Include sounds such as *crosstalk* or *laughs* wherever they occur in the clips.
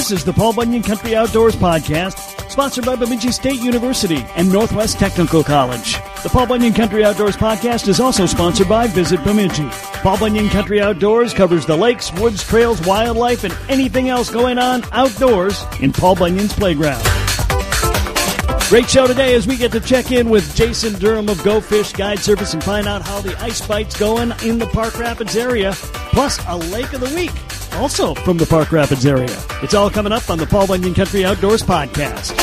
This is the Paul Bunyan Country Outdoors Podcast, sponsored by Bemidji State University and Northwest Technical College. The Paul Bunyan Country Outdoors Podcast is also sponsored by Visit Bemidji. Paul Bunyan Country Outdoors covers the lakes, woods, trails, wildlife, and anything else going on outdoors in Paul Bunyan's playground. Great show today as we get to check in with Jason Durham of Go Fish Guide Service and find out how the ice bite's going in the Park Rapids area, plus a lake of the week, also from the Park Rapids area. It's all coming up on the Paul Bunyan Country Outdoors podcast.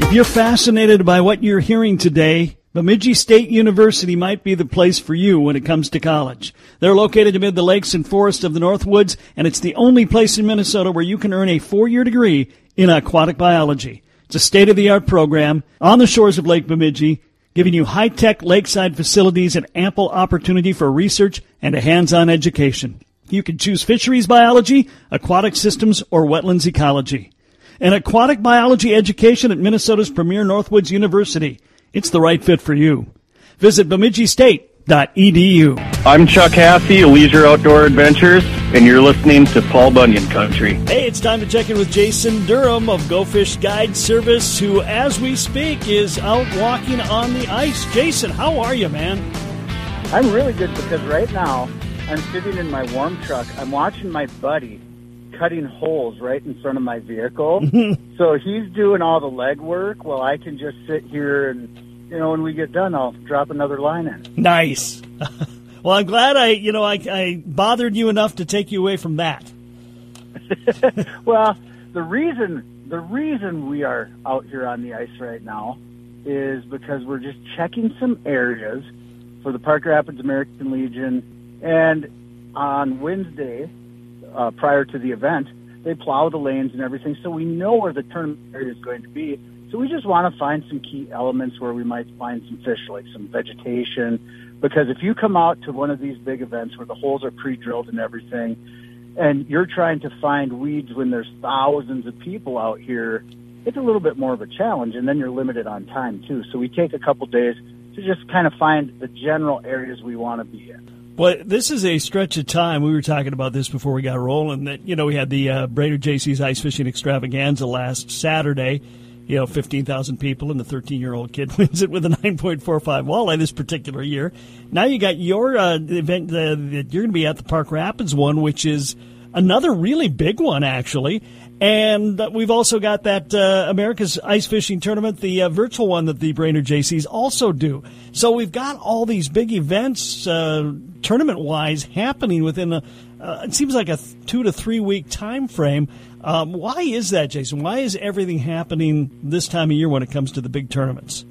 If you're fascinated by what you're hearing today, Bemidji State University might be the place for you when it comes to college. They're located amid the lakes and forests of the Northwoods, and it's the only place in Minnesota where you can earn a four-year degree in aquatic biology. It's a state-of-the-art program on the shores of Lake Bemidji, giving you high-tech lakeside facilities and ample opportunity for research and a hands-on education. You can choose fisheries biology, aquatic systems, or wetlands ecology. An aquatic biology education at Minnesota's premier Northwoods University. It's the right fit for you. Visit bemidjistate.edu. I'm Chuck Hassey, of Leisure Outdoor Adventures, and you're listening to Paul Bunyan Country. Hey, it's time to check in with Jason Durham of Go Fish Guide Service, who, as we speak, is out walking on the ice. Jason, how are you, man? I'm really good because right now I'm sitting in my warm truck. I'm watching my buddy cutting holes right in front of my vehicle. *laughs* so he's doing all the leg work while I can just sit here and, you know, when we get done, I'll drop another line in. Nice. *laughs* well, I'm glad I, you know, I, I bothered you enough to take you away from that. *laughs* well, the reason the reason we are out here on the ice right now is because we're just checking some areas for the Park Rapids American Legion, and on Wednesday, uh, prior to the event, they plow the lanes and everything, so we know where the tournament area is going to be. So we just want to find some key elements where we might find some fish, like some vegetation. Because if you come out to one of these big events where the holes are pre-drilled and everything, and you're trying to find weeds when there's thousands of people out here, it's a little bit more of a challenge, and then you're limited on time too. So we take a couple days to just kind of find the general areas we want to be in. Well, this is a stretch of time. We were talking about this before we got rolling. That you know we had the uh, Brainerd Jaycees ice fishing extravaganza last Saturday. You know, fifteen thousand people, and the thirteen-year-old kid *laughs* wins it with a nine point four five walleye this particular year. Now you got your uh, event uh, that you're going to be at the Park Rapids one, which is another really big one actually. And we've also got that uh, America's Ice Fishing Tournament, the uh, virtual one that the Brainerd Jaycees also do. So we've got all these big events, uh, tournament wise, happening within a. Uh, it seems like a two to three week time frame. Um, why is that, Jason? Why is everything happening this time of year when it comes to the big tournaments?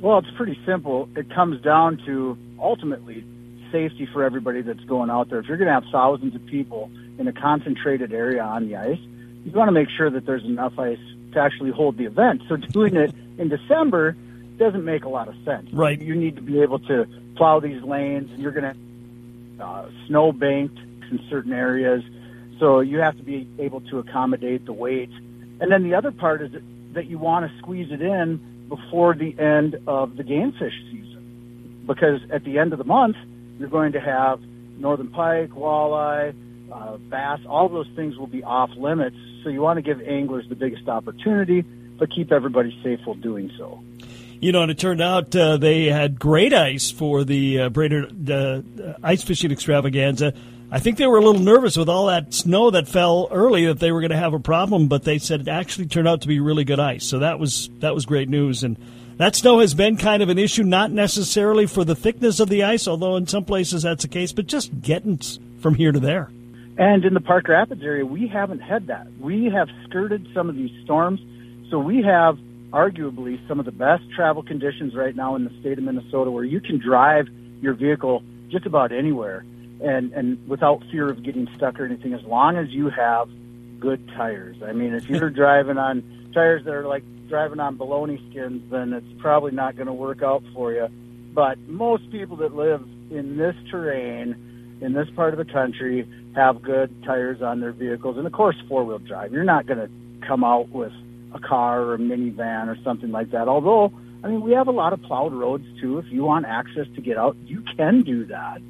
Well, it's pretty simple. It comes down to ultimately safety for everybody that's going out there. If you're going to have thousands of people in a concentrated area on the ice, you want to make sure that there's enough ice to actually hold the event. So *laughs* doing it in December doesn't make a lot of sense. Right. You need to be able to plow these lanes, and you're going to uh, snow banked in certain areas. So you have to be able to accommodate the weight. And then the other part is that, you want to squeeze it in before the end of the game fish season. Because at the end of the month, you're going to have northern pike, walleye, uh, bass, all those things will be off limits. So you want to give anglers the biggest opportunity, but keep everybody safe while doing so. You know, and it turned out uh, they had great ice for the uh, Brainerd uh, ice fishing extravaganza. I think they were a little nervous with all that snow that fell early that they were going to have a problem, but they said it actually turned out to be really good ice. So that was that was great news. And that snow has been kind of an issue, not necessarily for the thickness of the ice, although in some places that's the case, but just getting from here to there. And in the Park Rapids area, we haven't had that. We have skirted some of these storms, so we have arguably some of the best travel conditions right now in the state of Minnesota where you can drive your vehicle just about anywhere and, and without fear of getting stuck or anything as long as you have good tires. I mean, if you're *laughs* driving on tires that are like driving on baloney skins, then it's probably not going to work out for you. But most people that live in this terrain, in this part of the country, have good tires on their vehicles. And of course, four wheel drive. You're not going to come out with a car or a minivan or something like that. Although, I mean, we have a lot of plowed roads too. If you want access to get out, you can do that.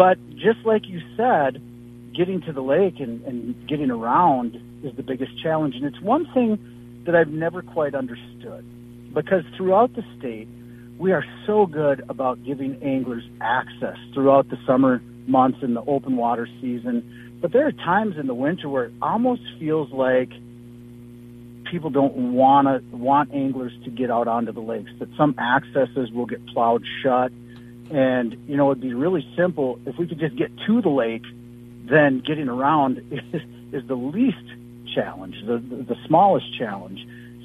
But just like you said, getting to the lake and, and getting around is the biggest challenge. And it's one thing that I've never quite understood because throughout the state, we are so good about giving anglers access throughout the summer months and the open water season. But there are times in the winter where it almost feels like people don't want to want anglers to get out onto the lakes. That some accesses will get plowed shut, and you know it'd be really simple if we could just get to the lake. Then getting around *laughs* is, is the least challenge, the, the the smallest challenge.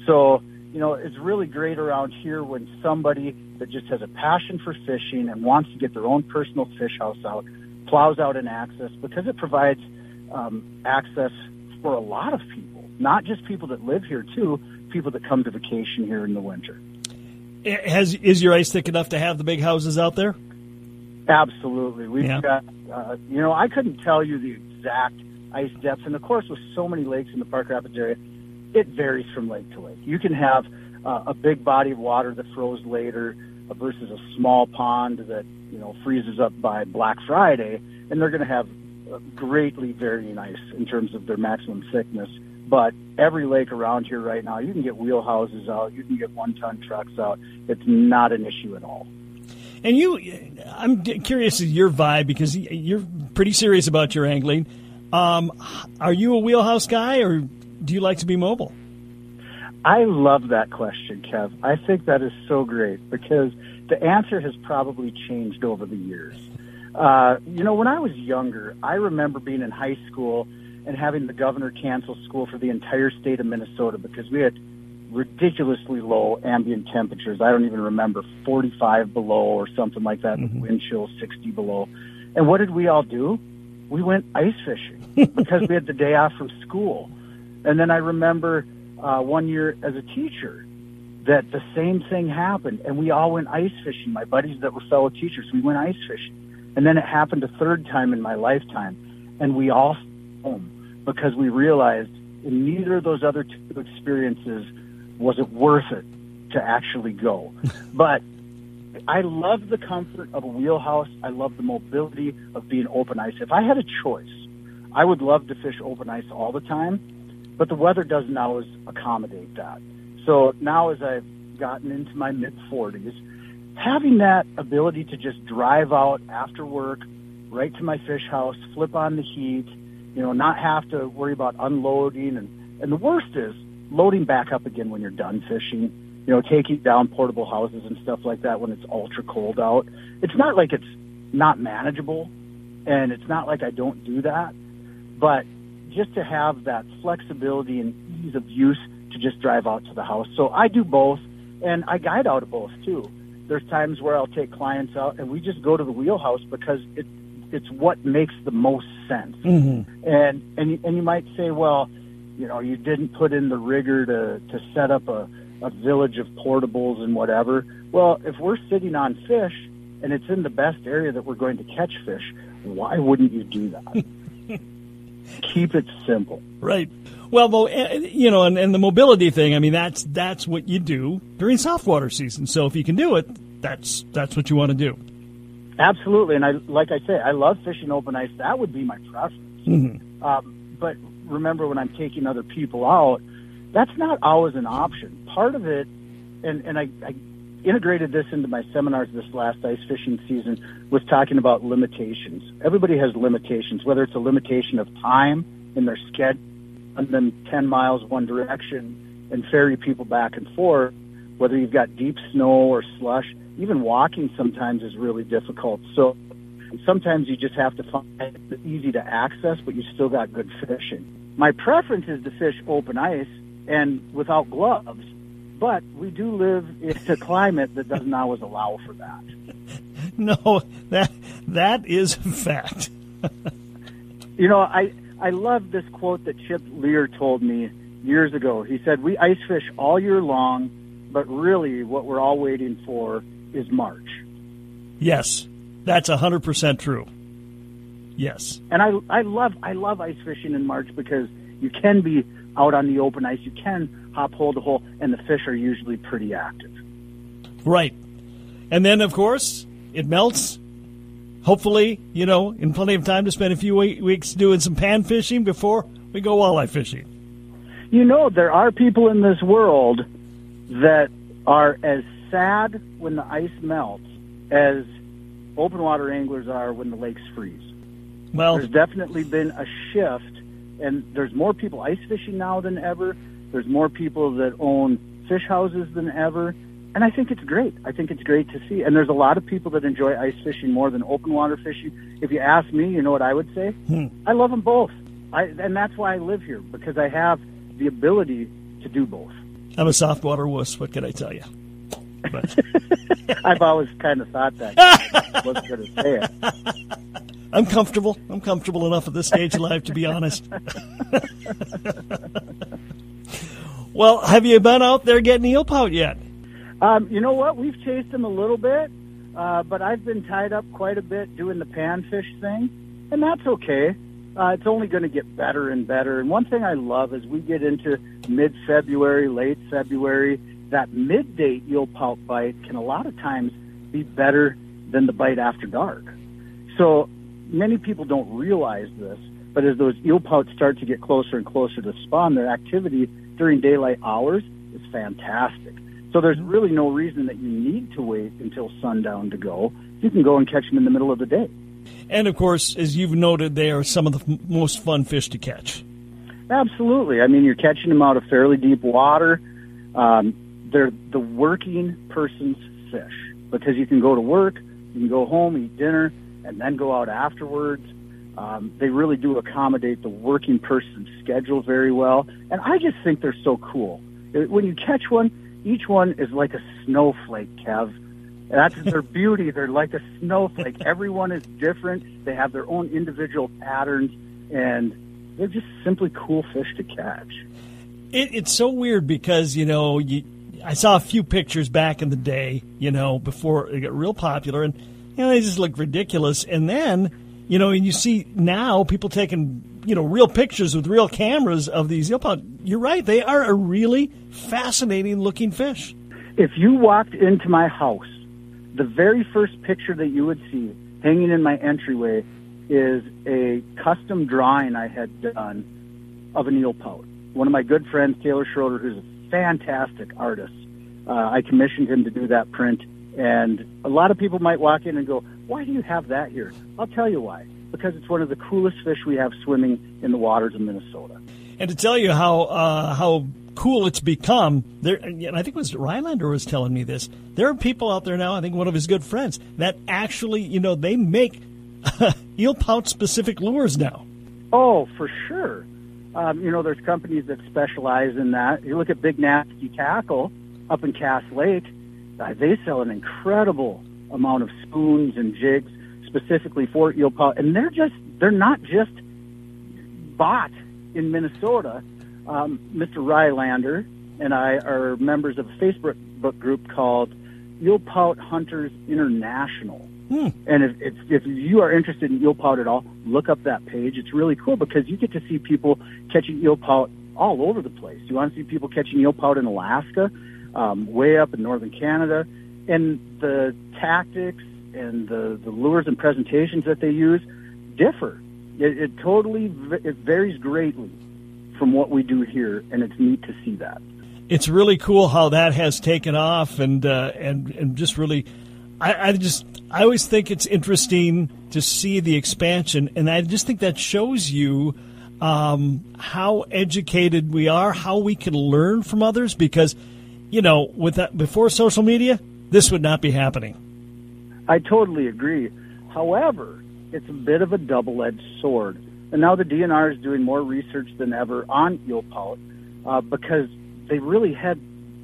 So you know it's really great around here when somebody that just has a passion for fishing and wants to get their own personal fish house out plows out an access because it provides um, access for a lot of people not just people that live here too, people that come to vacation here in the winter. Has is your ice thick enough to have the big houses out there? Absolutely. We've yeah. got, uh, you know, I couldn't tell you the exact ice depths, and of course, with so many lakes in the Park Rapids area, it varies from lake to lake. You can have uh, a big body of water that froze later versus a small pond that you know freezes up by Black Friday, and they're going to have greatly varying ice in terms of their maximum thickness. But every lake around here right now, you can get wheelhouses out, you can get one-ton trucks out. It's not an issue at all. And you, I'm curious of your vibe because you're pretty serious about your angling. Um, are you a wheelhouse guy, or do you like to be mobile? I love that question, Kev. I think that is so great because the answer has probably changed over the years. Uh, you know, when I was younger, I remember being in high school and having the governor cancel school for the entire state of Minnesota because we had ridiculously low ambient temperatures. I don't even remember 45 below or something like that, mm-hmm. wind chill 60 below. And what did we all do? We went ice fishing *laughs* because we had the day off from school. And then I remember uh, one year as a teacher that the same thing happened, and we all went ice fishing. My buddies that were fellow teachers, we went ice fishing. And then it happened a third time in my lifetime, and we all home because we realized in neither of those other two experiences was it worth it to actually go. *laughs* but I love the comfort of a wheelhouse. I love the mobility of being open ice. If I had a choice, I would love to fish open ice all the time, but the weather doesn't always accommodate that. So now as I've gotten into my mid 40s, having that ability to just drive out after work, right to my fish house, flip on the heat, you know, not have to worry about unloading. And, and the worst is loading back up again when you're done fishing, you know, taking down portable houses and stuff like that when it's ultra cold out. It's not like it's not manageable and it's not like I don't do that, but just to have that flexibility and ease of use to just drive out to the house. So I do both and I guide out of both too. There's times where I'll take clients out and we just go to the wheelhouse because it it's what makes the most sense. Mm-hmm. And and and you might say, well, you know, you didn't put in the rigor to to set up a a village of portables and whatever. Well, if we're sitting on fish and it's in the best area that we're going to catch fish, why wouldn't you do that? *laughs* Keep it simple. Right. Well, eh, you know, and, and the mobility thing. I mean, that's that's what you do during soft water season. So if you can do it, that's that's what you want to do. Absolutely, and I like I say, I love fishing open ice. That would be my preference. Mm-hmm. Um, but remember, when I'm taking other people out, that's not always an option. Part of it, and and I, I integrated this into my seminars this last ice fishing season, was talking about limitations. Everybody has limitations, whether it's a limitation of time in their schedule, and then 10 miles one direction, and ferry people back and forth, whether you've got deep snow or slush even walking sometimes is really difficult. So sometimes you just have to find it easy to access, but you still got good fishing. My preference is to fish open ice and without gloves, but we do live in a climate that doesn't always allow for that. *laughs* No, that that is a fact. *laughs* you know, I I love this quote that Chip Leer told me years ago. He said, "We ice fish all year long, but really what we're all waiting for is March. Yes, that's hundred percent true. Yes, and I I love I love ice fishing in March because you can be out on the open ice, you can hop hole to hole, and the fish are usually pretty active. Right, and then of course it melts. hopefully, you know, in plenty of time to spend a few weeks doing some pan fishing before we go walleye fishing. You know, there are people in this world that are as sad when the ice melts as open water anglers are when the lakes freeze. Well, there's definitely been a shift, and there's more people ice fishing now than ever. There's more people that own fish houses than ever. And I think it's great. I think it's great to see. And there's a lot of people that enjoy ice fishing more than open water fishing. If you ask me, you know what I would say? Hmm. I love them both. I, and that's why I live here, because I have the ability to do both. I'm a soft water wuss. What can I tell you? But. *laughs* I've always kind of thought that. I wasn't going to say it. I'm comfortable. I'm comfortable enough at this stage of life, to be honest. *laughs* well, have you been out there getting eel pout yet? Um, you know what? We've chased them a little bit, uh, but I've been tied up quite a bit doing the panfish thing, and that's okay. Uh, it's only going to get better and better. And one thing I love is we get into mid-February, late February, that midday eel pout bite can a lot of times be better than the bite after dark. So many people don't realize this, but as those eel pouts start to get closer and closer to spawn, their activity during daylight hours is fantastic. So there's really no reason that you need to wait until sundown to go. You can go and catch them in the middle of the day. And of course, as you've noted, they are some of the f- most fun fish to catch. Absolutely. I mean, you're catching them out of fairly deep water. Um, they're the working person's fish because you can go to work, you can go home, eat dinner, and then go out afterwards. Um, they really do accommodate the working person's schedule very well, and I just think they're so cool. When you catch one, each one is like a snowflake, Kev. That's their beauty. They're like a snowflake. Everyone is different. They have their own individual patterns, and they're just simply cool fish to catch. It, it's so weird because you know you, I saw a few pictures back in the day, you know, before it got real popular, and you know they just look ridiculous. And then you know, and you see now people taking you know real pictures with real cameras of these eel. You're right; they are a really fascinating looking fish. If you walked into my house, the very first picture that you would see hanging in my entryway is a custom drawing I had done of an eel pout. One of my good friends, Taylor Schroeder, who's a fantastic artist, uh, I commissioned him to do that print. And a lot of people might walk in and go, "Why do you have that here?" I'll tell you why. Because it's one of the coolest fish we have swimming in the waters of Minnesota. And to tell you how uh, how cool it's become, there, and I think it was Rylander was telling me this. There are people out there now. I think one of his good friends that actually, you know, they make *laughs* eel pout specific lures now. Oh, for sure. Um, you know, there's companies that specialize in that. You look at Big Nasty Tackle up in Cass Lake. Uh, they sell an incredible amount of spoons and jigs specifically for eel pout, and they're just they're not just bought in Minnesota. Um, Mr. Rylander and I are members of a Facebook group called Eel Pout Hunters International. Hmm. And if, if if you are interested in eel pout at all, look up that page. It's really cool because you get to see people catching eel pout all over the place. You want to see people catching eel pout in Alaska, um, way up in northern Canada, and the tactics and the the lures and presentations that they use differ. It, it totally it varies greatly from what we do here, and it's neat to see that. It's really cool how that has taken off, and uh, and and just really, I, I just I always think it's interesting to see the expansion, and I just think that shows you um, how educated we are, how we can learn from others. Because, you know, with that before social media, this would not be happening. I totally agree. However, it's a bit of a double-edged sword, and now the DNR is doing more research than ever on eel pout uh, because they really had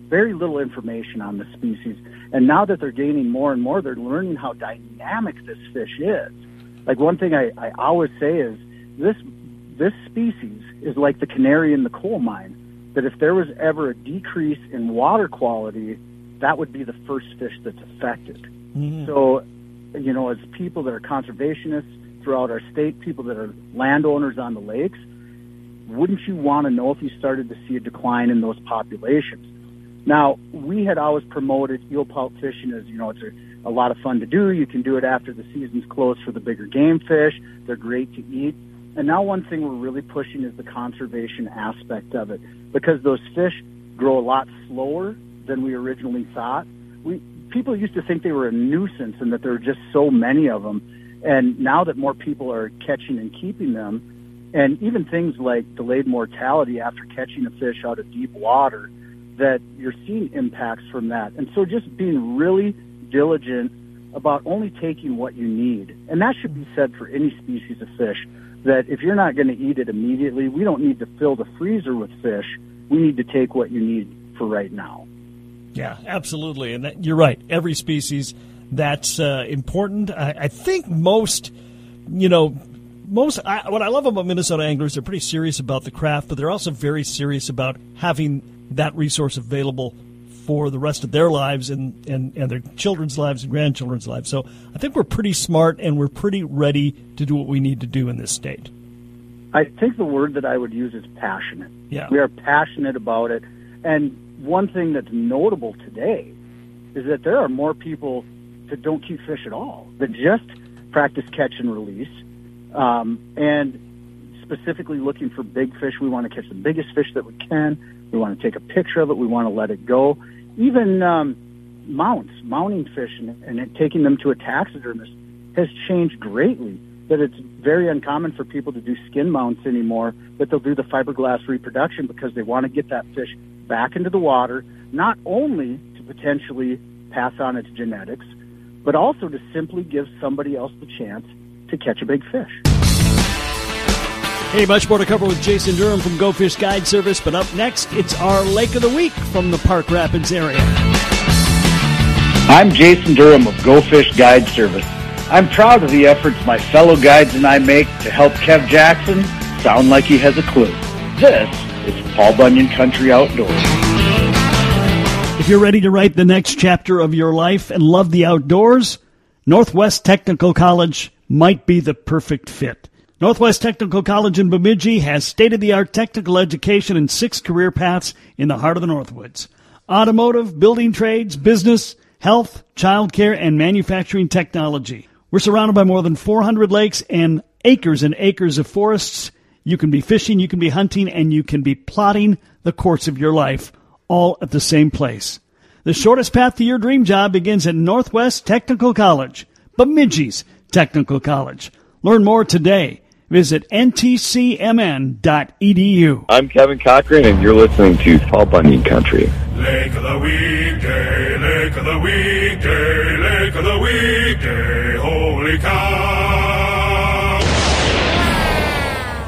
very little information on the species. And now that they're gaining more and more, they're learning how dynamic this fish is. Like one thing I, I always say is this this species is like the canary in the coal mine. That if there was ever a decrease in water quality, that would be the first fish that's affected. Mm-hmm. So, you know, as people that are conservationists throughout our state, people that are landowners on the lakes, wouldn't you want to know if you started to see a decline in those populations? Now, we had always promoted eel pout fishing as, you know, it's a a lot of fun to do. You can do it after the season's closed for the bigger game fish. They're great to eat. And now one thing we're really pushing is the conservation aspect of it because those fish grow a lot slower than we originally thought. We people used to think they were a nuisance and that there were just so many of them. And now that more people are catching and keeping them, and even things like delayed mortality after catching a fish out of deep water, that you're seeing impacts from that. And so just being really diligent about only taking what you need. And that should be said for any species of fish that if you're not going to eat it immediately, we don't need to fill the freezer with fish. We need to take what you need for right now. Yeah, absolutely. And that, you're right. Every species that's uh, important. I, I, think most, you know, most I, what I love about Minnesota anglers, they're pretty serious about the craft, but they're also very serious about having that resource available for the rest of their lives and, and, and their children's lives and grandchildren's lives. So I think we're pretty smart and we're pretty ready to do what we need to do in this state. I think the word that I would use is passionate. Yeah. We are passionate about it. And one thing that's notable today is that there are more people that don't keep fish at all, that just practice catch and release. Um, and specifically looking for big fish, we want to catch the biggest fish that we can. We want to take a picture of it. We want to let it go. Even um, mounts, mounting fish, and, and taking them to a taxidermist has changed greatly. That it's very uncommon for people to do skin mounts anymore, but they'll do the fiberglass reproduction because they want to get that fish back into the water, not only to potentially pass on its genetics, but also to simply give somebody else the chance to catch a big fish. Hey, much more to cover with Jason Durham from Go Fish Guide Service, but up next, it's our Lake of the Week from the Park Rapids area. I'm Jason Durham of Go Fish Guide Service. I'm proud of the efforts my fellow guides and I make to help Kev Jackson sound like he has a clue. This is Paul Bunyan Country Outdoors. If you're ready to write the next chapter of your life and love the outdoors, Northwest Technical College might be the perfect fit. Northwest Technical College in Bemidji has state of the art technical education and six career paths in the heart of the Northwoods automotive, building trades, business, health, childcare, and manufacturing technology. We're surrounded by more than 400 lakes and acres and acres of forests. You can be fishing, you can be hunting, and you can be plotting the course of your life all at the same place. The shortest path to your dream job begins at Northwest Technical College, Bemidji's Technical College. Learn more today Visit ntcmn.edu. I'm Kevin Cochran, and you're listening to Paul Bunyan Country. Lake of the weekday, lake of the weekday, lake of the weekday, holy cow.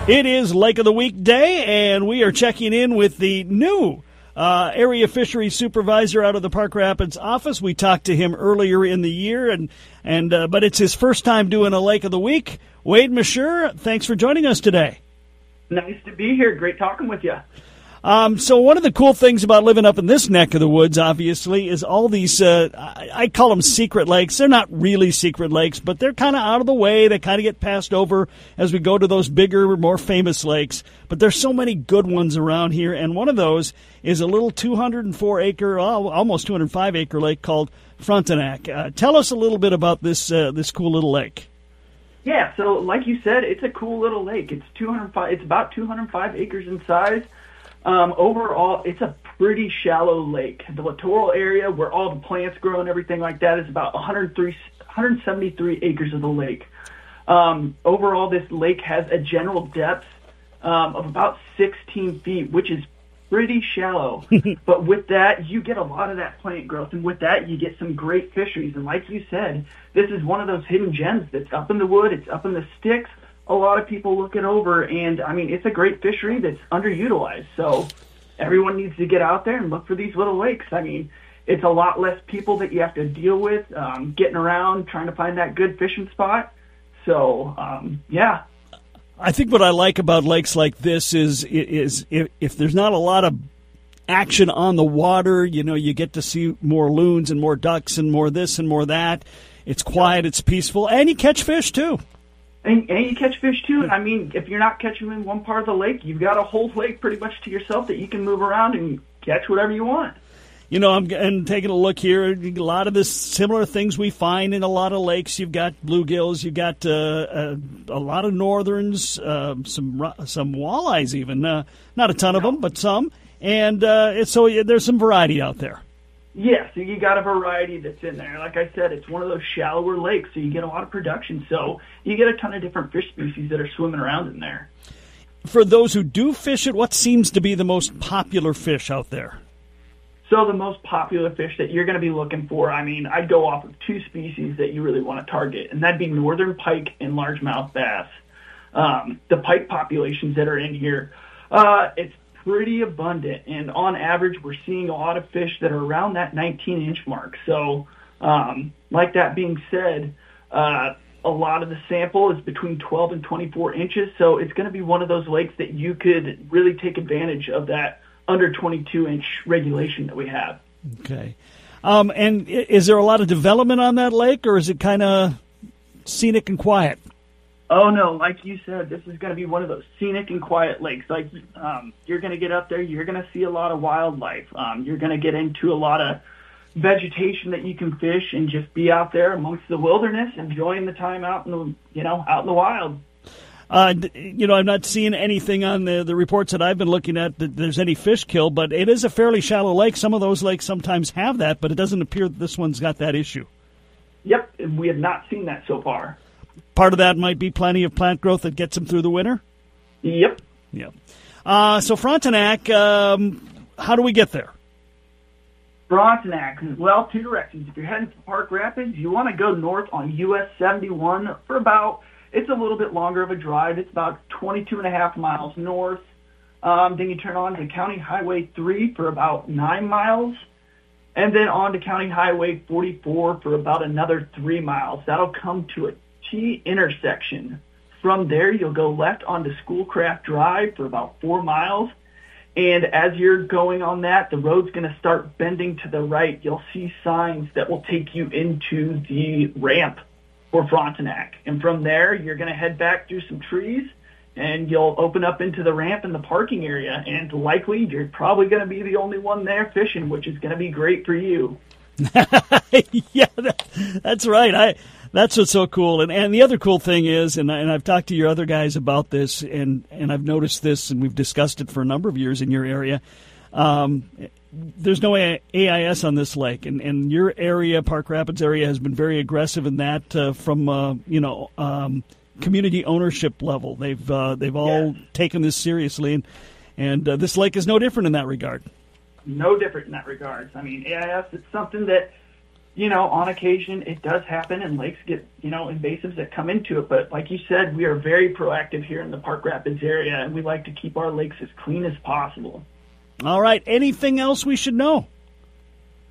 It is Lake of the Weekday, and we are checking in with the new uh, area fisheries supervisor out of the Park Rapids office. We talked to him earlier in the year, and and uh, but it's his first time doing a Lake of the Week. Wade Mashur, thanks for joining us today. Nice to be here. Great talking with you. Um, so one of the cool things about living up in this neck of the woods, obviously, is all these. Uh, I, I, call them secret lakes. They're not really secret lakes, but they're kind of out of the way. They kind of get passed over as we go to those bigger, more famous lakes. But there's so many good ones around here, and one of those is a little 204 acre, almost 205 acre lake called Frontenac. Uh, tell us a little bit about this uh, this cool little lake. Yeah, so like you said, it's a cool little lake. It's 205. It's about 205 acres in size. Um, overall, it's a pretty shallow lake. The littoral area where all the plants grow and everything like that is about 103, 173 acres of the lake. Um, overall, this lake has a general depth um, of about 16 feet, which is pretty shallow. *laughs* but with that, you get a lot of that plant growth, and with that, you get some great fisheries. And like you said, this is one of those hidden gems that's up in the wood, it's up in the sticks. A lot of people look it over, and I mean, it's a great fishery that's underutilized. So everyone needs to get out there and look for these little lakes. I mean, it's a lot less people that you have to deal with um, getting around trying to find that good fishing spot. So um, yeah, I think what I like about lakes like this is is if, if there's not a lot of action on the water, you know, you get to see more loons and more ducks and more this and more that. It's quiet, it's peaceful, and you catch fish too. And, and you catch fish too. And I mean, if you're not catching them in one part of the lake, you've got a whole lake pretty much to yourself that you can move around and catch whatever you want. you know, I'm and taking a look here. A lot of the similar things we find in a lot of lakes. You've got bluegills, you've got uh, a, a, lot of northerns, uh, some some walleyes, even uh, not a ton of them, but some. And uh, so there's some variety out there. Yes, yeah, so you got a variety that's in there. Like I said, it's one of those shallower lakes, so you get a lot of production. So you get a ton of different fish species that are swimming around in there. For those who do fish it, what seems to be the most popular fish out there? So the most popular fish that you're going to be looking for, I mean, I'd go off of two species that you really want to target, and that'd be northern pike and largemouth bass. Um, the pike populations that are in here, uh, it's pretty abundant, and on average, we're seeing a lot of fish that are around that 19 inch mark. So, um, like that being said, uh, a lot of the sample is between 12 and 24 inches, so it's going to be one of those lakes that you could really take advantage of that under 22 inch regulation that we have. Okay. Um, and is there a lot of development on that lake, or is it kind of scenic and quiet? Oh no, like you said, this is going to be one of those scenic and quiet lakes. Like um, you're going to get up there, you're going to see a lot of wildlife. Um, you're going to get into a lot of vegetation that you can fish and just be out there amongst the wilderness, enjoying the time out in the you know out in the wild. Uh, you know, I'm not seeing anything on the, the reports that I've been looking at that there's any fish kill, but it is a fairly shallow lake. Some of those lakes sometimes have that, but it doesn't appear that this one's got that issue. Yep, we have not seen that so far. Part of that might be plenty of plant growth that gets them through the winter. Yep. Yep. Uh, so Frontenac, um, how do we get there? Frontenac, well, two directions. If you're heading to Park Rapids, you want to go north on US 71 for about it's a little bit longer of a drive. It's about 22 and a half miles north. Um, then you turn on to County Highway 3 for about nine miles, and then on to County Highway 44 for about another three miles. That'll come to a Intersection. From there, you'll go left onto Schoolcraft Drive for about four miles. And as you're going on that, the road's going to start bending to the right. You'll see signs that will take you into the ramp for Frontenac. And from there, you're going to head back through some trees and you'll open up into the ramp in the parking area. And likely, you're probably going to be the only one there fishing, which is going to be great for you. *laughs* yeah, that, that's right. I that's what's so cool. And and the other cool thing is, and I, and I've talked to your other guys about this, and and I've noticed this, and we've discussed it for a number of years in your area. Um, there's no AIS on this lake, and, and your area, Park Rapids area, has been very aggressive in that uh, from uh, you know um, community ownership level. They've uh, they've all yeah. taken this seriously, and and uh, this lake is no different in that regard. No different in that regard. I mean, AIS it's something that you know on occasion it does happen, and lakes get you know invasives that come into it. But like you said, we are very proactive here in the Park Rapids area, and we like to keep our lakes as clean as possible. All right. Anything else we should know?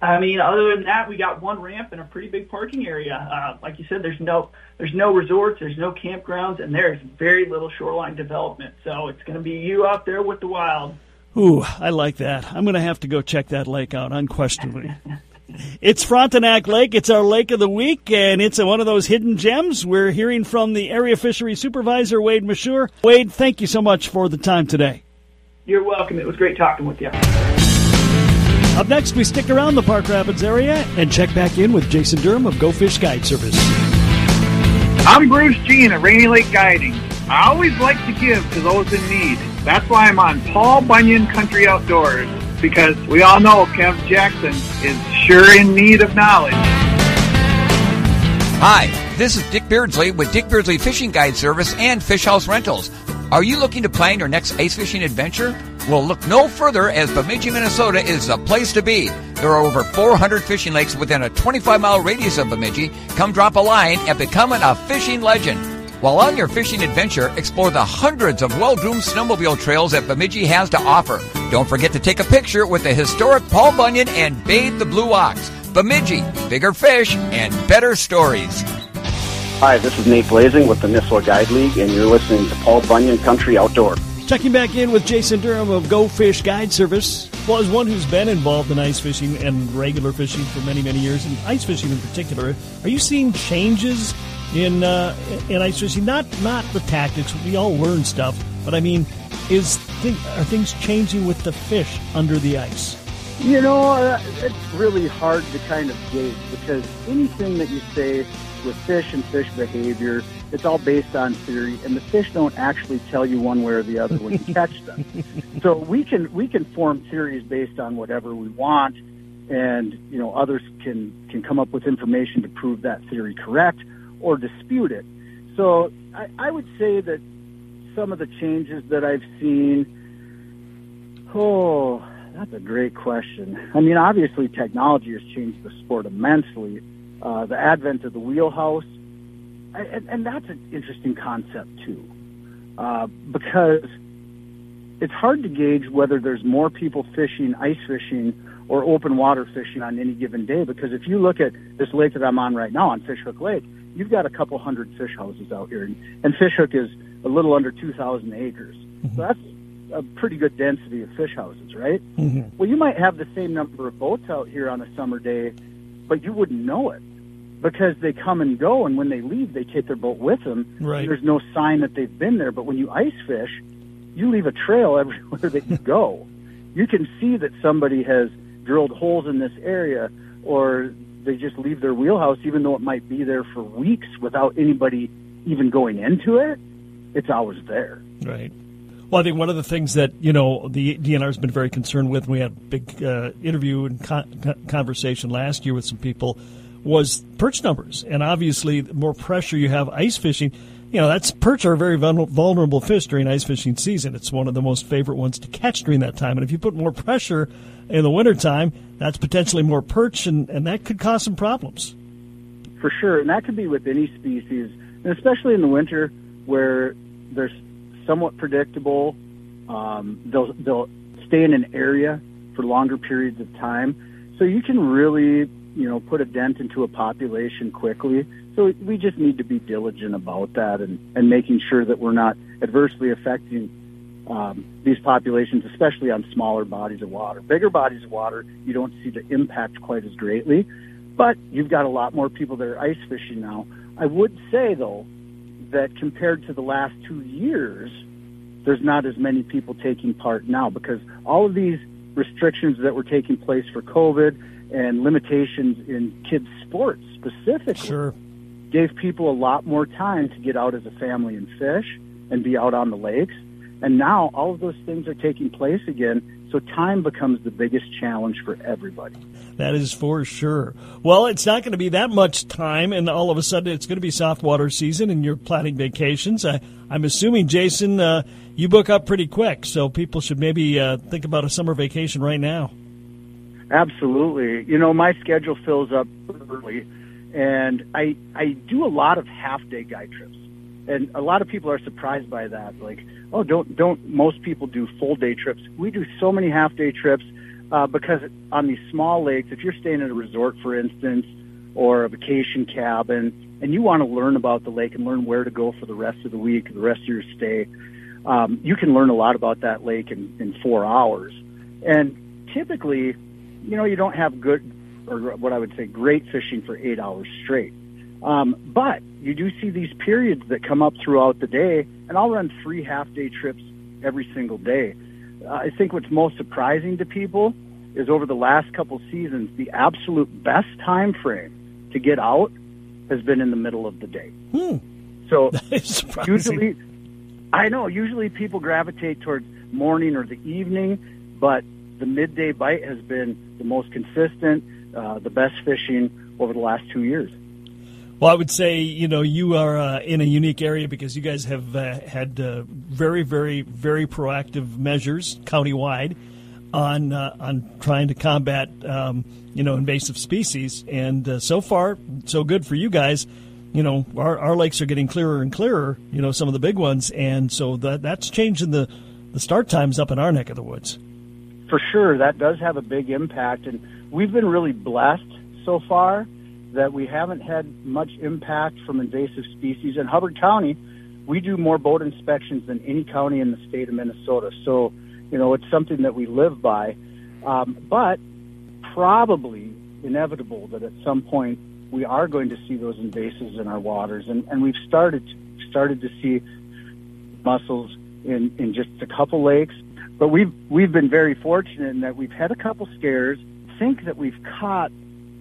I mean, other than that, we got one ramp and a pretty big parking area. Uh, like you said, there's no there's no resorts, there's no campgrounds, and there's very little shoreline development. So it's going to be you out there with the wild. Ooh, I like that. I'm going to have to go check that lake out, unquestionably. *laughs* it's Frontenac Lake. It's our lake of the week, and it's one of those hidden gems. We're hearing from the area fishery supervisor, Wade Mashur. Wade, thank you so much for the time today. You're welcome. It was great talking with you. Up next, we stick around the Park Rapids area and check back in with Jason Durham of Go Fish Guide Service. I'm Bruce Jean at Rainy Lake Guiding. I always like to give to those in need. That's why I'm on Paul Bunyan Country Outdoors, because we all know Kev Jackson is sure in need of knowledge. Hi, this is Dick Beardsley with Dick Beardsley Fishing Guide Service and Fish House Rentals. Are you looking to plan your next ice fishing adventure? Well, look no further as Bemidji, Minnesota is the place to be. There are over 400 fishing lakes within a 25 mile radius of Bemidji. Come drop a line and become a fishing legend. While on your fishing adventure, explore the hundreds of well-groomed snowmobile trails that Bemidji has to offer. Don't forget to take a picture with the historic Paul Bunyan and Babe the Blue Ox. Bemidji, bigger fish and better stories. Hi, this is Nate Blazing with the Nisswa Guide League, and you're listening to Paul Bunyan Country Outdoor. Checking back in with Jason Durham of Go Fish Guide Service. Well, as one who's been involved in ice fishing and regular fishing for many, many years, and ice fishing in particular, are you seeing changes in uh, in ice fishing? Not not the tactics. We all learn stuff, but I mean, is are things changing with the fish under the ice? You know, uh, it's really hard to kind of gauge because anything that you say with fish and fish behavior, it's all based on theory, and the fish don't actually tell you one way or the other when you *laughs* catch them. So we can we can form theories based on whatever we want, and you know others can can come up with information to prove that theory correct or dispute it. So I, I would say that some of the changes that I've seen, oh, that's a great question. I mean, obviously technology has changed the sport immensely. Uh, the advent of the wheelhouse, and, and that's an interesting concept too, uh, because it's hard to gauge whether there's more people fishing ice fishing or open water fishing on any given day. Because if you look at this lake that I'm on right now on Fishhook Lake, you've got a couple hundred fish houses out here, and Fishhook is a little under 2,000 acres. Mm-hmm. So that's a pretty good density of fish houses, right? Mm-hmm. Well, you might have the same number of boats out here on a summer day, but you wouldn't know it because they come and go, and when they leave, they take their boat with them. Right. There's no sign that they've been there. But when you ice fish, you leave a trail *laughs* everywhere that you go. You can see that somebody has drilled holes in this area, or they just leave their wheelhouse, even though it might be there for weeks without anybody even going into it. It's always there. Right. Well, I think one of the things that you know the DNR has been very concerned with. We had a big uh, interview and con- conversation last year with some people was perch numbers, and obviously, the more pressure you have ice fishing, you know that's perch are a very vulnerable fish during ice fishing season. It's one of the most favorite ones to catch during that time, and if you put more pressure in the wintertime, that's potentially more perch, and, and that could cause some problems. For sure, and that could be with any species, and especially in the winter where they're somewhat predictable. Um, they'll they'll stay in an area for longer periods of time, so you can really you know, put a dent into a population quickly. So we just need to be diligent about that and, and making sure that we're not adversely affecting um, these populations, especially on smaller bodies of water. Bigger bodies of water, you don't see the impact quite as greatly, but you've got a lot more people that are ice fishing now. I would say, though, that compared to the last two years, there's not as many people taking part now because all of these restrictions that were taking place for COVID and limitations in kids' sports specifically sure. gave people a lot more time to get out as a family and fish and be out on the lakes. And now all of those things are taking place again, so time becomes the biggest challenge for everybody. That is for sure. Well, it's not going to be that much time, and all of a sudden it's going to be soft water season, and you're planning vacations. I, am assuming, Jason, uh, you book up pretty quick, so people should maybe uh, think about a summer vacation right now. Absolutely. You know, my schedule fills up early, and I I do a lot of half day guide trips, and a lot of people are surprised by that. Like, oh, don't don't most people do full day trips? We do so many half day trips uh, because on these small lakes, if you're staying at a resort, for instance, or a vacation cabin, and you want to learn about the lake and learn where to go for the rest of the week, the rest of your stay, um, you can learn a lot about that lake in, in four hours. And typically, you know, you don't have good, or what I would say, great fishing for eight hours straight. Um, but you do see these periods that come up throughout the day, and I'll run three half day trips every single day. Uh, I think what's most surprising to people is over the last couple seasons, the absolute best time frame to get out has been in the middle of the day. Hmm. So *laughs* usually, I know usually people gravitate towards morning or the evening, but the midday bite has been the most consistent, uh, the best fishing over the last two years. Well, I would say you know you are uh, in a unique area because you guys have uh, had uh, very, very, very proactive measures countywide on uh, on trying to combat um, you know invasive species, and uh, so far so good for you guys. You know our, our lakes are getting clearer and clearer. You know some of the big ones, and so that that's changing the the start times up in our neck of the woods for sure, that does have a big impact. And we've been really blessed so far that we haven't had much impact from invasive species. In Hubbard County, we do more boat inspections than any county in the state of Minnesota. So, you know, it's something that we live by. Um, but probably inevitable that at some point we are going to see those invasives in our waters. And, and we've started started to see mussels in, in just a couple lakes but we've we've been very fortunate in that we've had a couple scares. Think that we've caught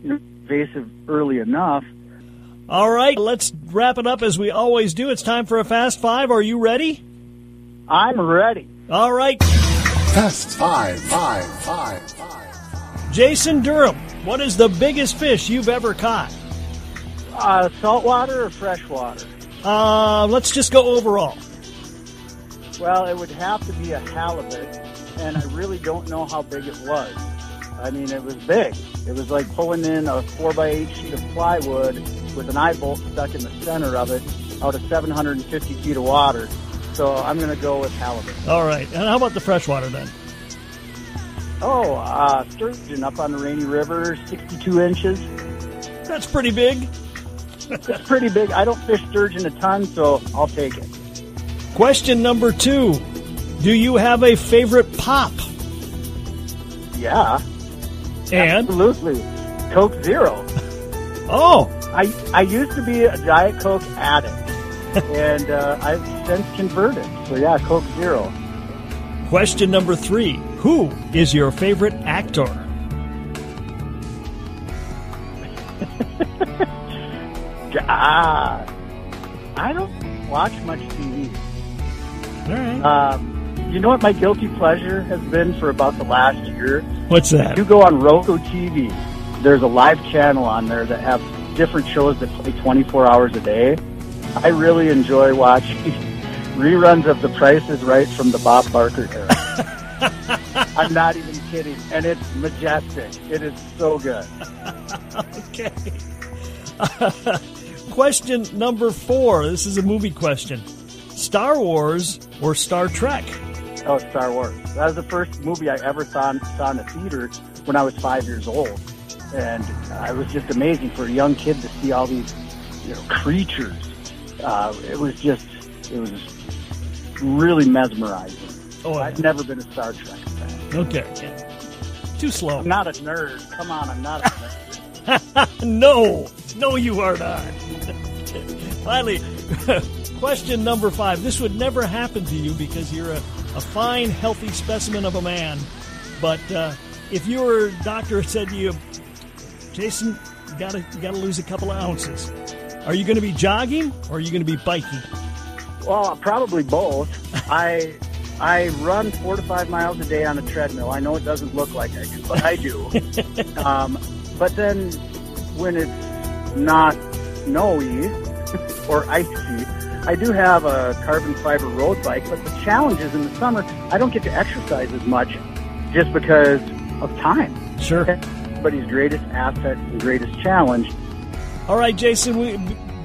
you know, invasive early enough. All right, let's wrap it up as we always do. It's time for a fast five. Are you ready? I'm ready. All right. Fast five, five, five, five. Jason Durham, what is the biggest fish you've ever caught? Uh, saltwater or freshwater? Uh, let's just go overall. Well, it would have to be a halibut, and I really don't know how big it was. I mean, it was big. It was like pulling in a 4 by 8 sheet of plywood with an eye bolt stuck in the center of it out of 750 feet of water. So I'm going to go with halibut. All right. And how about the freshwater then? Oh, uh, sturgeon up on the Rainy River, 62 inches. That's pretty big. it's pretty big. I don't fish sturgeon a ton, so I'll take it. Question number two Do you have a favorite pop? Yeah. And? Absolutely. Coke Zero. *laughs* Oh. I, I used to be a Diet Coke addict, *laughs* and uh, I've since converted. So, yeah, Coke Zero. Question number three Who is your favorite actor? *laughs* Ah, I don't watch much TV. Right. Um, you know what my guilty pleasure has been for about the last year? What's that? You go on Roku TV. There's a live channel on there that have different shows that play 24 hours a day. I really enjoy watching *laughs* reruns of The Price is Right from the Bob Barker era. *laughs* I'm not even kidding, and it's majestic. It is so good. okay. *laughs* question number four. This is a movie question. Star Wars or Star Trek? Oh, Star Wars. That was the first movie I ever saw, saw in a theater when I was five years old. And uh, it was just amazing for a young kid to see all these, you know, creatures. Uh, it was just, it was really mesmerizing. Oh, I've never been a Star Trek fan. Okay. Too slow. I'm not a nerd. Come on, I'm not a nerd. *laughs* *laughs* no, no, you are not. *laughs* Finally, question number five. This would never happen to you because you're a, a fine, healthy specimen of a man. But uh, if your doctor said to you, Jason, you gotta you gotta lose a couple of ounces, are you going to be jogging or are you going to be biking? Well, probably both. *laughs* I I run four to five miles a day on a treadmill. I know it doesn't look like I do, but I do. *laughs* um, but then when it's not snowy *laughs* or icy, I do have a carbon fiber road bike. But the challenge is in the summer, I don't get to exercise as much just because of time. Sure. Everybody's greatest asset and greatest challenge. All right, Jason. We,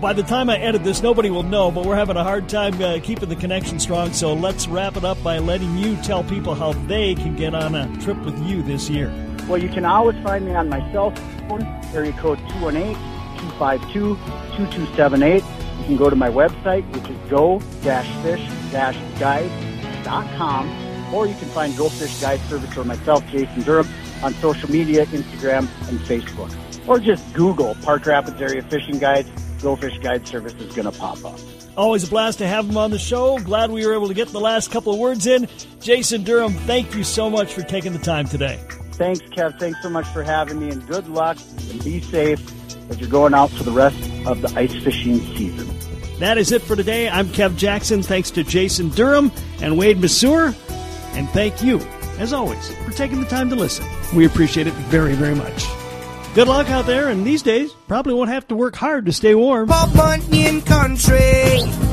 by the time I edit this, nobody will know, but we're having a hard time uh, keeping the connection strong. So let's wrap it up by letting you tell people how they can get on a trip with you this year. Well, you can always find me on my cell phone, area code 218-252-2278. You can go to my website, which is go-fish-guide.com, or you can find Go Fish Guide Service or myself, Jason Durham, on social media, Instagram, and Facebook. Or just Google Park Rapids Area Fishing Guides. Go Fish Guide Service is going to pop up. Always a blast to have him on the show. Glad we were able to get the last couple of words in. Jason Durham, thank you so much for taking the time today. Thanks, Kev. Thanks so much for having me, and good luck and be safe as you're going out for the rest of the ice fishing season. That is it for today. I'm Kev Jackson. Thanks to Jason Durham and Wade Masur. And thank you, as always, for taking the time to listen. We appreciate it very, very much. Good luck out there, and these days, probably won't have to work hard to stay warm. Paul Bunyan Country.